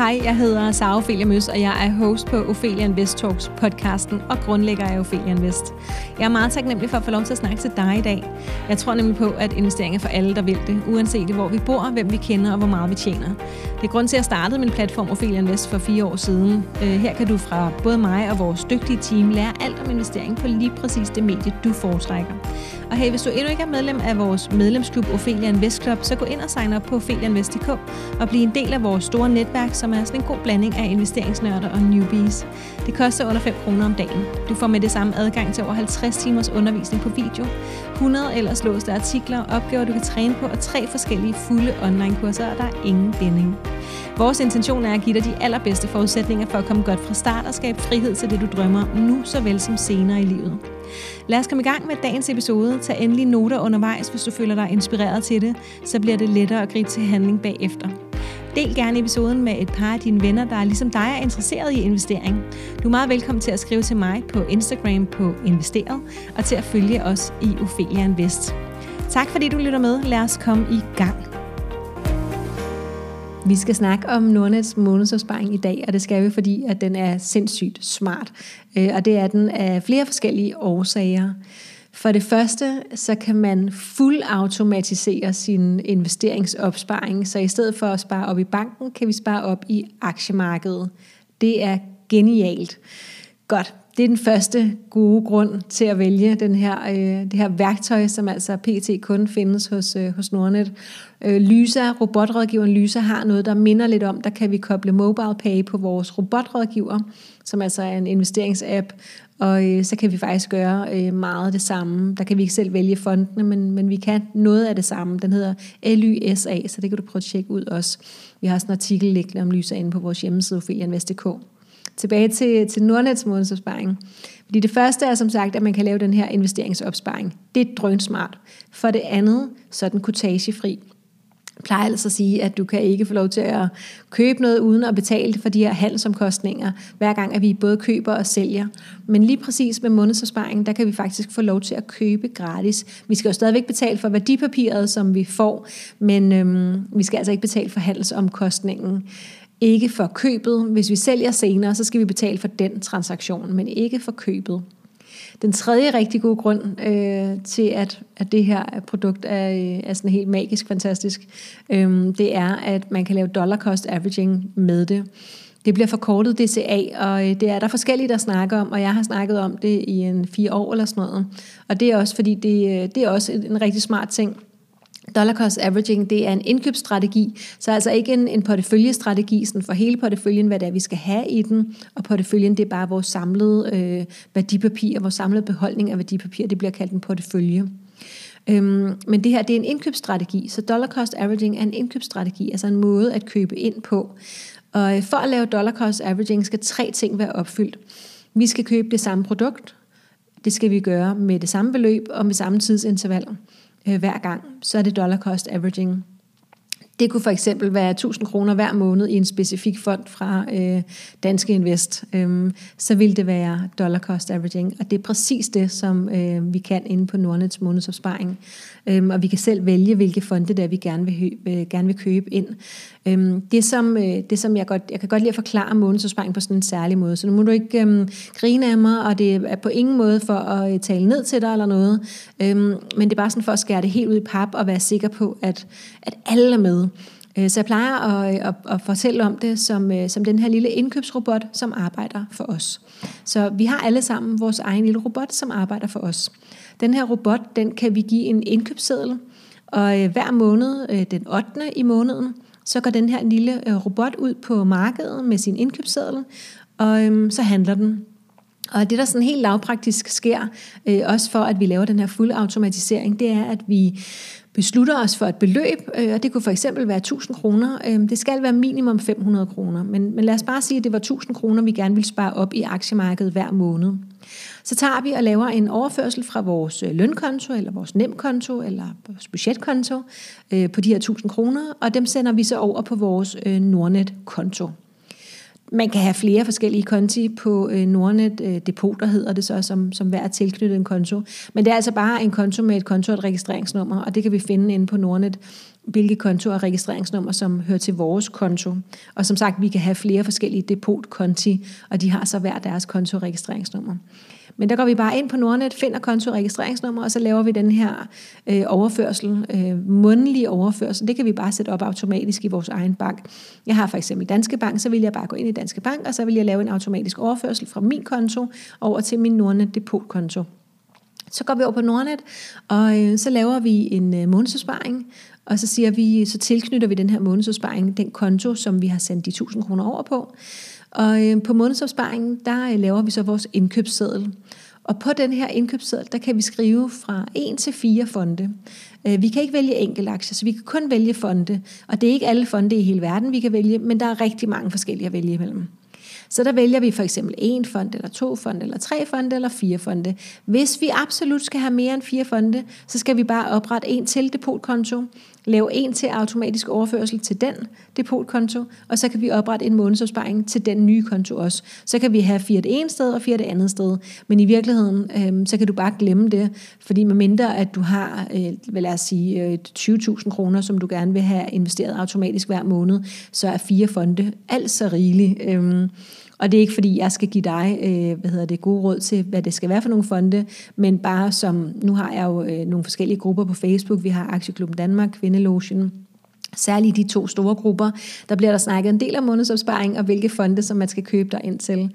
Hej, jeg hedder Sara Ophelia Møs, og jeg er host på Ophelia Invest Talks podcasten og grundlægger af Ophelia Invest. Jeg er meget taknemmelig for at få lov til at snakke til dig i dag. Jeg tror nemlig på, at investering er for alle, der vil det, uanset hvor vi bor, hvem vi kender og hvor meget vi tjener. Det er grund til, at jeg startede min platform Ophelia Invest for fire år siden. Øh, her kan du fra både mig og vores dygtige team lære alt om investering på lige præcis det medie, du foretrækker. Og hey, hvis du endnu ikke er medlem af vores medlemsklub Ophelia Invest Club, så gå ind og sign op på opheliainvest.dk og bliv en del af vores store netværk, som er sådan en god blanding af investeringsnørder og newbies. Det koster under 5 kroner om dagen. Du får med det samme adgang til over 50 timers undervisning på video, 100 ellers låste artikler, opgaver du kan træne på og tre forskellige fulde online kurser, og der er ingen binding. Vores intention er at give dig de allerbedste forudsætninger for at komme godt fra start og skabe frihed til det, du drømmer om nu såvel som senere i livet. Lad os komme i gang med dagens episode. Tag endelig noter undervejs, hvis du føler dig inspireret til det. Så bliver det lettere at gribe til handling bagefter. Del gerne episoden med et par af dine venner, der ligesom dig er interesseret i investering. Du er meget velkommen til at skrive til mig på Instagram på Investeret, og til at følge os i Ophelia Invest. Tak fordi du lytter med. Lad os komme i gang. Vi skal snakke om Nordnets månedsopsparing i dag, og det skal vi, fordi at den er sindssygt smart. Øh, og det er den af flere forskellige årsager. For det første, så kan man fuldautomatisere sin investeringsopsparing, så i stedet for at spare op i banken, kan vi spare op i aktiemarkedet. Det er genialt. Godt, det er den første gode grund til at vælge den her, øh, det her værktøj, som altså PT kun findes hos, øh, hos Nordnet. Øh, Lysa, robotrådgiveren Lysa, har noget, der minder lidt om, der kan vi koble mobile pay på vores robotrådgiver, som altså er en investeringsapp, og øh, så kan vi faktisk gøre øh, meget af det samme. Der kan vi ikke selv vælge fondene, men, men vi kan noget af det samme. Den hedder LYSA, så det kan du prøve at tjekke ud også. Vi har også en artikel liggende om Lysa inde på vores hjemmeside, ofelianvest.dk tilbage til, til Nordnets månedsopsparing. Fordi det første er som sagt, at man kan lave den her investeringsopsparing. Det er drønsmart. For det andet, så er den kutagefri. Jeg plejer altså at sige, at du kan ikke få lov til at købe noget uden at betale for de her handelsomkostninger, hver gang at vi både køber og sælger. Men lige præcis med månedsopsparingen, der kan vi faktisk få lov til at købe gratis. Vi skal jo stadigvæk betale for værdipapiret, som vi får, men øhm, vi skal altså ikke betale for handelsomkostningen ikke for købet. Hvis vi sælger senere, så skal vi betale for den transaktion, men ikke for købet. Den tredje rigtig gode grund øh, til, at, at det her produkt er, øh, er sådan helt magisk fantastisk, øh, det er, at man kan lave dollar cost averaging med det. Det bliver forkortet DCA, og øh, det er der forskellige, der snakker om, og jeg har snakket om det i en fire år eller sådan noget. Og det er også fordi, det, øh, det er også en rigtig smart ting, Dollar cost averaging, det er en indkøbsstrategi, så altså ikke en, en porteføljestrategi sådan for hele porteføljen, hvad det er, vi skal have i den, og porteføljen, det er bare vores samlede øh, værdipapir, vores samlede beholdning af værdipapir, det bliver kaldt en portefølje. Øhm, men det her, det er en indkøbsstrategi, så dollar cost averaging er en indkøbsstrategi, altså en måde at købe ind på. Og øh, for at lave dollar cost averaging, skal tre ting være opfyldt. Vi skal købe det samme produkt, det skal vi gøre med det samme beløb og med samme tidsinterval øh, hver gang, så er det dollar cost averaging. Det kunne for eksempel være 1000 kroner hver måned i en specifik fond fra øh, Danske Invest. Øhm, så vil det være dollar cost averaging. Og det er præcis det, som øh, vi kan inde på Nordnets månedsopsparing. Øhm, og vi kan selv vælge, hvilke fonde der vi gerne vil, øh, gerne vil købe ind. Øhm, det som, øh, det som jeg, godt, jeg kan godt lide at forklare månedsopsparing på sådan en særlig måde. Så nu må du ikke øh, grine af mig, og det er på ingen måde for at øh, tale ned til dig eller noget. Øhm, men det er bare sådan for at skære det helt ud i pap og være sikker på, at, at alle er med. Øh, så jeg plejer at, øh, at, at fortælle om det som, øh, som den her lille indkøbsrobot, som arbejder for os. Så vi har alle sammen vores egen lille robot, som arbejder for os. Den her robot, den kan vi give en indkøbsseddel, og øh, hver måned, den 8. i måneden, så går den her lille robot ud på markedet med sin indkøbsseddel, og øhm, så handler den. Og det, der sådan helt lavpraktisk sker, øh, også for at vi laver den her fuld automatisering, det er, at vi beslutter os for et beløb, øh, og det kunne for eksempel være 1000 kroner. Øh, det skal være minimum 500 kroner, men, men lad os bare sige, at det var 1000 kroner, vi gerne vil spare op i aktiemarkedet hver måned. Så tager vi og laver en overførsel fra vores øh, lønkonto, eller vores nemkonto, eller vores budgetkonto øh, på de her 1000 kroner, og dem sender vi så over på vores øh, Nordnet-konto. Man kan have flere forskellige konti på øh, Nordnet øh, depoter, hedder det så, som, som hver er tilknyttet en konto. Men det er altså bare en konto med et konto og et registreringsnummer, og det kan vi finde inde på Nordnet hvilke konto og registreringsnummer, som hører til vores konto. Og som sagt, vi kan have flere forskellige depotkonti, og de har så hver deres konto og registreringsnummer. Men der går vi bare ind på Nordnet, finder konto og registreringsnummer, og så laver vi den her øh, overførsel, øh, mundlig overførsel. Det kan vi bare sætte op automatisk i vores egen bank. Jeg har for eksempel Danske Bank, så vil jeg bare gå ind i Danske Bank, og så vil jeg lave en automatisk overførsel fra min konto over til min Nordnet depotkonto. Så går vi over på Nordnet, og øh, så laver vi en øh, månedsopsparing, og så siger vi, så tilknytter vi den her månedsopsparing, den konto, som vi har sendt de 1000 kroner over på. Og øh, på månedsopsparingen, der øh, laver vi så vores indkøbsseddel. Og på den her indkøbsseddel, der kan vi skrive fra 1 til 4 fonde. Øh, vi kan ikke vælge enkeltaktier, så vi kan kun vælge fonde. Og det er ikke alle fonde i hele verden, vi kan vælge, men der er rigtig mange forskellige at vælge imellem. Så der vælger vi for eksempel en fond, eller to fonde, eller tre fonde, eller fire fonde. Hvis vi absolut skal have mere end fire fonde, så skal vi bare oprette en til depotkonto, lave en til automatisk overførsel til den depotkonto, og så kan vi oprette en månedsopsparing til den nye konto også. Så kan vi have fire det ene sted og fire det andet sted. Men i virkeligheden, øh, så kan du bare glemme det, fordi med mindre at du har, øh, lad os sige, øh, 20.000 kroner, som du gerne vil have investeret automatisk hver måned, så er fire fonde alt så rigeligt. Øh, og det er ikke fordi, jeg skal give dig øh, hvad hedder det, gode råd til, hvad det skal være for nogle fonde, men bare som, nu har jeg jo øh, nogle forskellige grupper på Facebook. Vi har Aktieklubben Danmark, Kvindelogen, Særligt de to store grupper, der bliver der snakket en del om månedsopsparing og hvilke fonde, som man skal købe der ind til.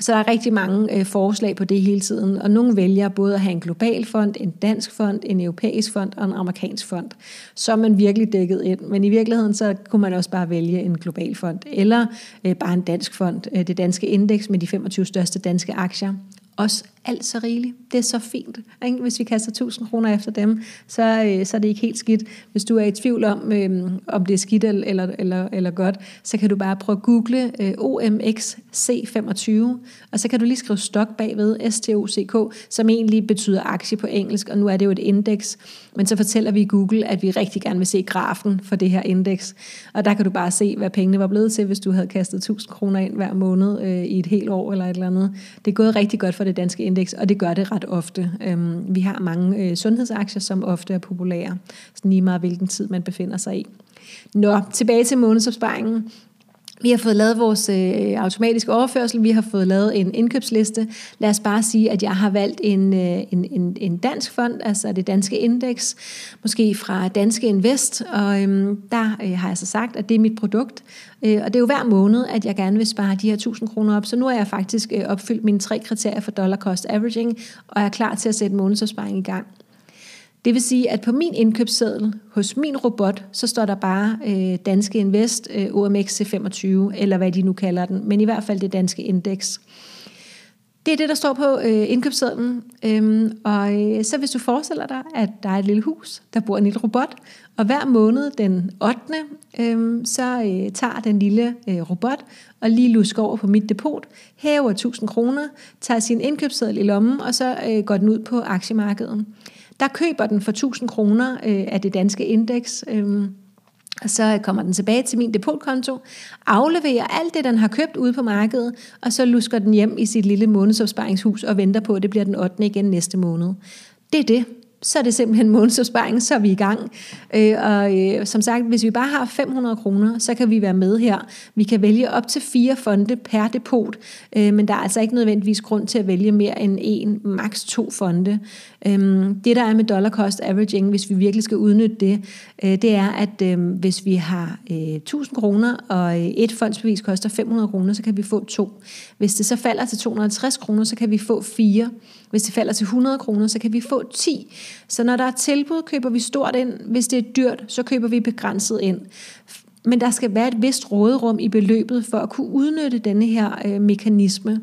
Så der er rigtig mange øh, forslag på det hele tiden, og nogle vælger både at have en global fond, en dansk fond, en europæisk fond og en amerikansk fond. Så er man virkelig dækket ind, men i virkeligheden så kunne man også bare vælge en global fond, eller øh, bare en dansk fond, øh, det danske indeks med de 25 største danske aktier også alt så rigeligt. Det er så fint. Ikke? Hvis vi kaster 1000 kroner efter dem, så, øh, så er det ikke helt skidt. Hvis du er i tvivl om, øh, om det er skidt eller, eller, eller godt, så kan du bare prøve at google øh, OMX C25, og så kan du lige skrive stok bagved, STOCK, som egentlig betyder aktie på engelsk, og nu er det jo et indeks. Men så fortæller vi i Google, at vi rigtig gerne vil se grafen for det her indeks. Og der kan du bare se, hvad pengene var blevet til, hvis du havde kastet 1000 kroner ind hver måned øh, i et helt år eller et eller andet. Det er gået rigtig godt for det danske indeks, og det gør det ret ofte. Øhm, vi har mange øh, sundhedsaktier, som ofte er populære, sådan lige meget hvilken tid man befinder sig i. Nå, tilbage til månedsopsparingen. Vi har fået lavet vores øh, automatiske overførsel, vi har fået lavet en indkøbsliste. Lad os bare sige, at jeg har valgt en, øh, en, en, en dansk fond, altså det danske indeks, måske fra Danske Invest, og øh, der øh, har jeg så sagt, at det er mit produkt. Øh, og det er jo hver måned, at jeg gerne vil spare de her 1000 kroner op, så nu er jeg faktisk øh, opfyldt mine tre kriterier for dollar cost averaging, og er klar til at sætte månedsopsparing i gang. Det vil sige, at på min indkøbsseddel hos min robot, så står der bare øh, Danske Invest øh, OMX C25, eller hvad de nu kalder den, men i hvert fald det danske indeks. Det er det, der står på øh, indkøbssedlen. Øhm, og øh, så hvis du forestiller dig, at der er et lille hus, der bor en lille robot, og hver måned den 8. Øh, så øh, tager den lille øh, robot og lige lusker over på mit depot, hæver 1000 kroner, tager sin indkøbsseddel i lommen, og så øh, går den ud på aktiemarkedet. Der køber den for 1000 kroner øh, af det danske indeks. Øh, og så kommer den tilbage til min depotkonto, afleverer alt det, den har købt ude på markedet, og så lusker den hjem i sit lille månedsopsparingshus og venter på, at det bliver den 8. igen næste måned. Det er det så er det simpelthen månedsopsparing, så er vi i gang. Øh, og øh, som sagt, hvis vi bare har 500 kroner, så kan vi være med her. Vi kan vælge op til fire fonde per depot, øh, men der er altså ikke nødvendigvis grund til at vælge mere end en, maks to fonde. Øh, det der er med dollar cost averaging, hvis vi virkelig skal udnytte det, øh, det er, at øh, hvis vi har øh, 1000 kroner, og øh, et fondsbevis koster 500 kroner, så kan vi få to. Hvis det så falder til 250 kroner, så kan vi få fire. Hvis det falder til 100 kroner, så kan vi få 10. Så når der er tilbud, køber vi stort ind. Hvis det er dyrt, så køber vi begrænset ind. Men der skal være et vist råderum i beløbet for at kunne udnytte denne her øh, mekanisme.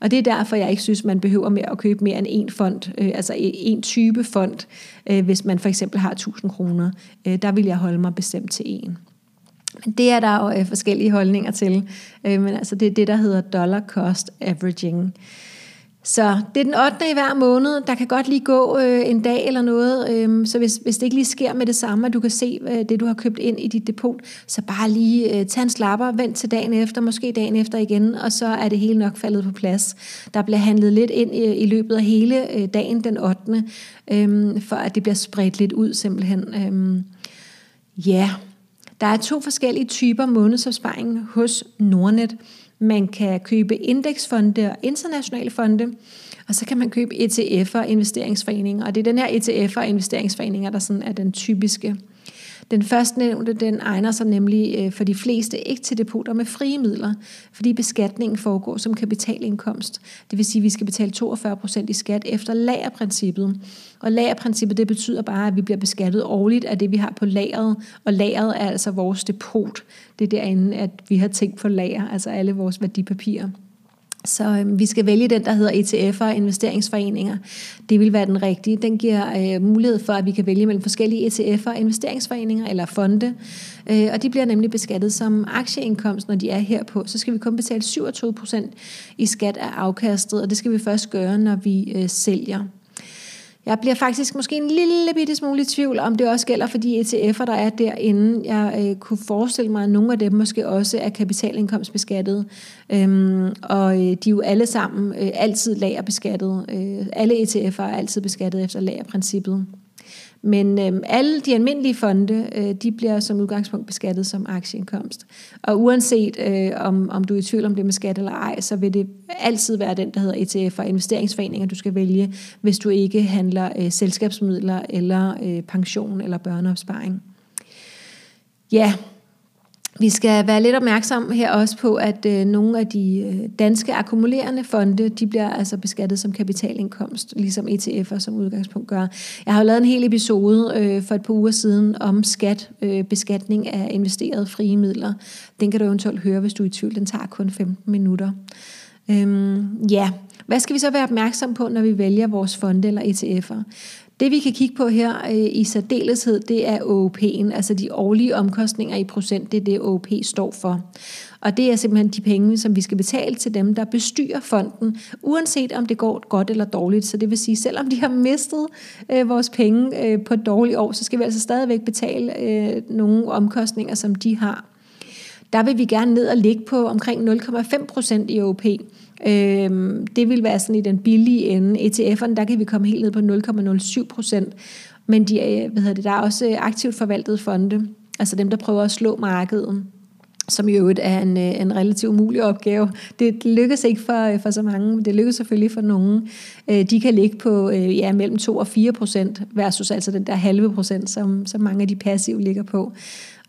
Og det er derfor, jeg ikke synes, man behøver mere at købe mere end en fond, øh, altså en type fond, øh, hvis man for eksempel har 1000 kroner. Øh, der vil jeg holde mig bestemt til en. Men det er der jo øh, forskellige holdninger til. Øh, men altså det er det, der hedder dollar cost averaging. Så det er den 8. i hver måned. Der kan godt lige gå øh, en dag eller noget. Øh, så hvis, hvis det ikke lige sker med det samme, at du kan se øh, det, du har købt ind i dit depot, så bare lige øh, tag en slapper, vent til dagen efter, måske dagen efter igen, og så er det hele nok faldet på plads. Der bliver handlet lidt ind i, i løbet af hele øh, dagen den 8. Øh, for at det bliver spredt lidt ud simpelthen. Øh, Ja, der er to forskellige typer månedsopsparing hos Nordnet. Man kan købe indeksfonde og internationale fonde, og så kan man købe ETF'er og investeringsforeninger. Og det er den her ETF'er og investeringsforeninger, der sådan er den typiske. Den første nævnte, den egner sig nemlig øh, for de fleste ikke til depoter med frie midler, fordi beskatningen foregår som kapitalindkomst. Det vil sige, at vi skal betale 42% i skat efter lagerprincippet. Og lagerprincippet, det betyder bare, at vi bliver beskattet årligt af det, vi har på lageret. Og lageret er altså vores depot. Det er derinde, at vi har tænkt på lager, altså alle vores værdipapirer. Så øh, vi skal vælge den, der hedder ETF'er investeringsforeninger. Det vil være den rigtige. Den giver øh, mulighed for, at vi kan vælge mellem forskellige ETF'er investeringsforeninger eller fonde. Øh, og de bliver nemlig beskattet som aktieindkomst, når de er her på. Så skal vi kun betale 27 procent i skat af afkastet, og det skal vi først gøre, når vi øh, sælger. Jeg bliver faktisk måske en lille bitte smule i tvivl, om det også gælder for de ETF'er, der er derinde. Jeg øh, kunne forestille mig, at nogle af dem måske også er kapitalindkomstbeskattet. Øhm, og øh, de er jo alle sammen øh, altid lagerbeskattet. Øh, alle ETF'er er altid beskattet efter lagerprincippet. Men øh, alle de almindelige fonde, øh, de bliver som udgangspunkt beskattet som aktieindkomst. Og uanset øh, om, om du er i tvivl om det med skat eller ej, så vil det altid være den, der hedder ETF og investeringsforeninger, du skal vælge, hvis du ikke handler øh, selskabsmidler eller øh, pension eller børneopsparing. Ja, vi skal være lidt opmærksomme her også på, at øh, nogle af de øh, danske akkumulerende fonde, de bliver altså beskattet som kapitalindkomst, ligesom ETF'er som udgangspunkt gør. Jeg har jo lavet en hel episode øh, for et par uger siden om skat, øh, beskatning af investerede frie midler. Den kan du eventuelt høre, hvis du er i tvivl. Den tager kun 15 minutter. Øhm, ja, hvad skal vi så være opmærksom på, når vi vælger vores fonde eller ETF'er? Det vi kan kigge på her øh, i særdeleshed, det er OOP'en, altså de årlige omkostninger i procent, det er det OOP står for. Og det er simpelthen de penge, som vi skal betale til dem, der bestyrer fonden, uanset om det går godt eller dårligt. Så det vil sige, selvom de har mistet øh, vores penge øh, på et dårligt år, så skal vi altså stadigvæk betale øh, nogle omkostninger, som de har. Der vil vi gerne ned og ligge på omkring 0,5 procent i OP. Øhm, det vil være sådan i den billige ende. ETF'erne, der kan vi komme helt ned på 0,07 procent. Men de, er, hvad hedder det, der er også øh, aktivt forvaltede fonde, altså dem, der prøver at slå markedet som i øvrigt er en, øh, en relativt umulig opgave. Det lykkes ikke for, øh, for så mange, men det lykkes selvfølgelig for nogen. De kan ligge på ja, mellem 2 og 4 procent, versus altså den der halve procent, som, som mange af de passive ligger på.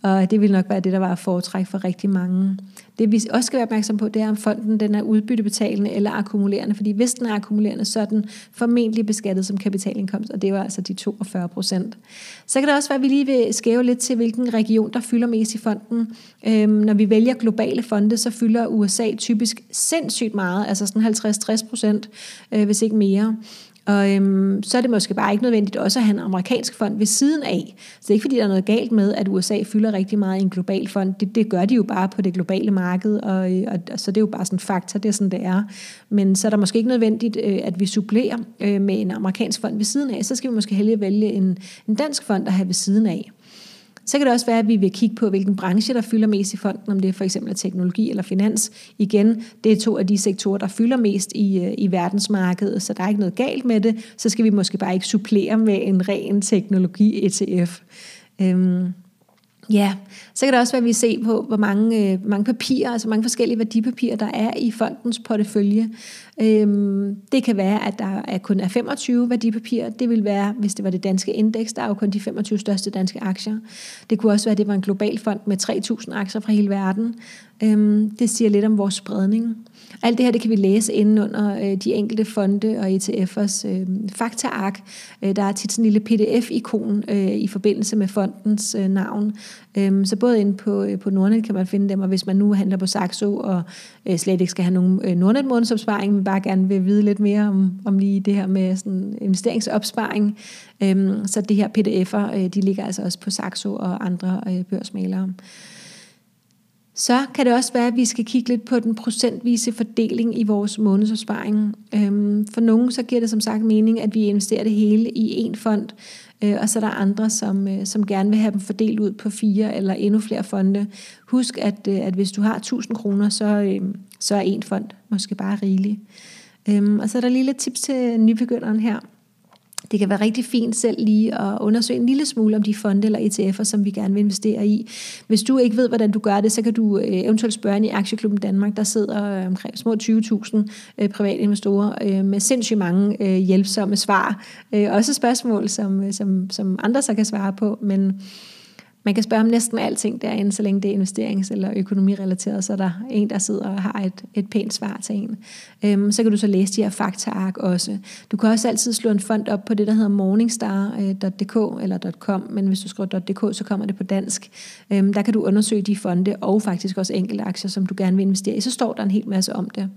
Og det vil nok være det, der var at foretrække for rigtig mange. Det vi også skal være opmærksom på, det er, om fonden den er udbyttebetalende eller akkumulerende. Fordi hvis den er akkumulerende, så er den formentlig beskattet som kapitalindkomst, og det var altså de 42 procent. Så kan det også være, at vi lige vil skæve lidt til, hvilken region, der fylder mest i fonden. Øhm, når vi vælger globale fonde, så fylder USA typisk sindssygt meget, altså sådan 50-60 procent, øh, hvis ikke mere. Og øhm, så er det måske bare ikke nødvendigt også at have en amerikansk fond ved siden af. Så det er ikke fordi, der er noget galt med, at USA fylder rigtig meget i en global fond. Det, det gør de jo bare på det globale marked, og, øh, og, og så det er jo bare sådan en faktor, det er sådan, det er. Men så er der måske ikke nødvendigt, øh, at vi supplerer øh, med en amerikansk fond ved siden af. Så skal vi måske hellere vælge en, en dansk fond at have ved siden af. Så kan det også være, at vi vil kigge på, hvilken branche, der fylder mest i fonden, om det for eksempel er teknologi eller finans. Igen, det er to af de sektorer, der fylder mest i, øh, i verdensmarkedet, så der er ikke noget galt med det. Så skal vi måske bare ikke supplere med en ren teknologi-ETF. Øhm, Ja, så kan det også være, at vi ser på, hvor mange, øh, mange papirer, altså mange forskellige værdipapirer, der er i fondens portefølje. Øhm, det kan være, at der er kun er 25 værdipapirer. Det vil være, hvis det var det danske indeks, der er jo kun de 25 største danske aktier. Det kunne også være, at det var en global fond med 3.000 aktier fra hele verden. Øhm, det siger lidt om vores spredning. Alt det her det kan vi læse inden under øh, de enkelte fonde og ETF'ers øh, faktaark. Øh, der er tit sådan en lille pdf-ikon øh, i forbindelse med fondens øh, navn. Øh, så både inde på, øh, på Nordnet kan man finde dem, og hvis man nu handler på Saxo og øh, slet ikke skal have nogen øh, Nordnet månedsopsparing, men bare gerne vil vide lidt mere om, om lige det her med sådan investeringsopsparing, øhm, så det her pdf'er, øh, de ligger altså også på Saxo og andre øh, børsmalere. Så kan det også være, at vi skal kigge lidt på den procentvise fordeling i vores månedsopsparing. Øhm, for nogle så giver det som sagt mening, at vi investerer det hele i én fond, øh, og så er der andre, som, øh, som gerne vil have dem fordelt ud på fire eller endnu flere fonde. Husk, at, øh, at hvis du har 1000 kroner, så, øh, så er en fond måske bare rigelig. Øhm, og så er der lige lidt tips til nybegynderen her det kan være rigtig fint selv lige at undersøge en lille smule om de fonde eller ETF'er, som vi gerne vil investere i. Hvis du ikke ved, hvordan du gør det, så kan du øh, eventuelt spørge i Aktieklubben Danmark. Der sidder øh, omkring små 20.000 øh, private investorer med sindssygt mange hjælpsomme svar. Også spørgsmål, som, som, som andre så kan svare på, men man kan spørge om næsten alting derinde, så længe det er investerings- eller økonomirelateret, så er der en, der sidder og har et, et pænt svar til en. Øhm, så kan du så læse de her faktaark også. Du kan også altid slå en fond op på det, der hedder morningstar.dk øh, eller .com, men hvis du skriver .dk, så kommer det på dansk. Øhm, der kan du undersøge de fonde og faktisk også enkelte aktier, som du gerne vil investere i. Så står der en hel masse om det.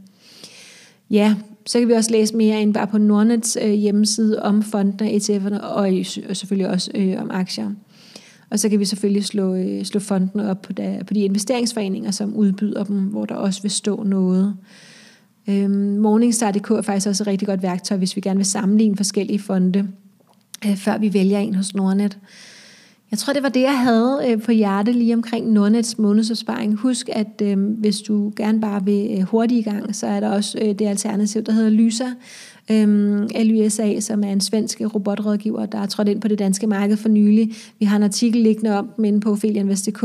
Ja, så kan vi også læse mere ind bare på Nordnets øh, hjemmeside om fondene, ETF'erne og, og selvfølgelig også øh, om aktier. Og så kan vi selvfølgelig slå, øh, slå fonden op på, der, på de investeringsforeninger, som udbyder dem, hvor der også vil stå noget. Øhm, Morningstar.dk er faktisk også et rigtig godt værktøj, hvis vi gerne vil sammenligne forskellige fonde, øh, før vi vælger en hos Nordnet. Jeg tror, det var det, jeg havde øh, på hjerte lige omkring Nordnets månedsopsparing. Husk, at øh, hvis du gerne bare vil øh, hurtigt i gang, så er der også øh, det alternativ, der hedder Lysa, øhm, LYSA, som er en svensk robotrådgiver, der er trådt ind på det danske marked for nylig. Vi har en artikel liggende om dem inde på Ophelianvest.dk,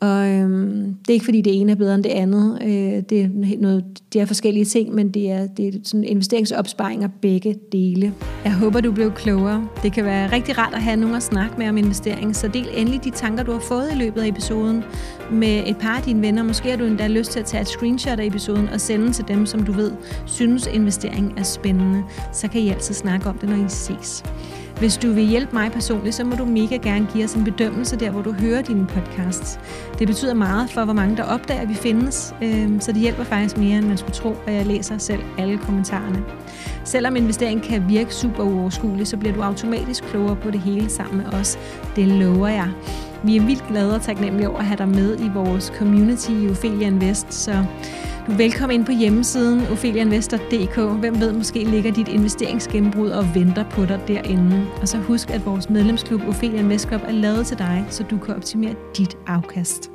og øhm, det er ikke fordi det ene er bedre end det andet. Øh, det, er noget, det er forskellige ting, men det er, det er sådan investeringsopsparinger begge dele. Jeg håber, du blev klogere. Det kan være rigtig rart at have nogen at snakke med om investering, så del endelig de tanker, du har fået i løbet af episoden med et par af dine venner. Måske har du endda lyst til at tage et screenshot af episoden og sende til dem, som du ved synes investering er spændende. Så kan I altid snakke om det, når I ses. Hvis du vil hjælpe mig personligt, så må du mega gerne give os en bedømmelse der, hvor du hører dine podcasts. Det betyder meget for, hvor mange der opdager, at vi findes, øh, så det hjælper faktisk mere, end man skulle tro, og jeg læser selv alle kommentarerne. Selvom investering kan virke super uoverskuelig, så bliver du automatisk klogere på det hele sammen med os. Det lover jeg. Vi er vildt glade og taknemmelige over at have dig med i vores community i Ophelia Invest, så du er velkommen ind på hjemmesiden opheliainvestor.dk. Hvem ved, måske ligger dit investeringsgennembrud og venter på dig derinde. Og så husk, at vores medlemsklub Ophelia Invest Club er lavet til dig, så du kan optimere dit afkast.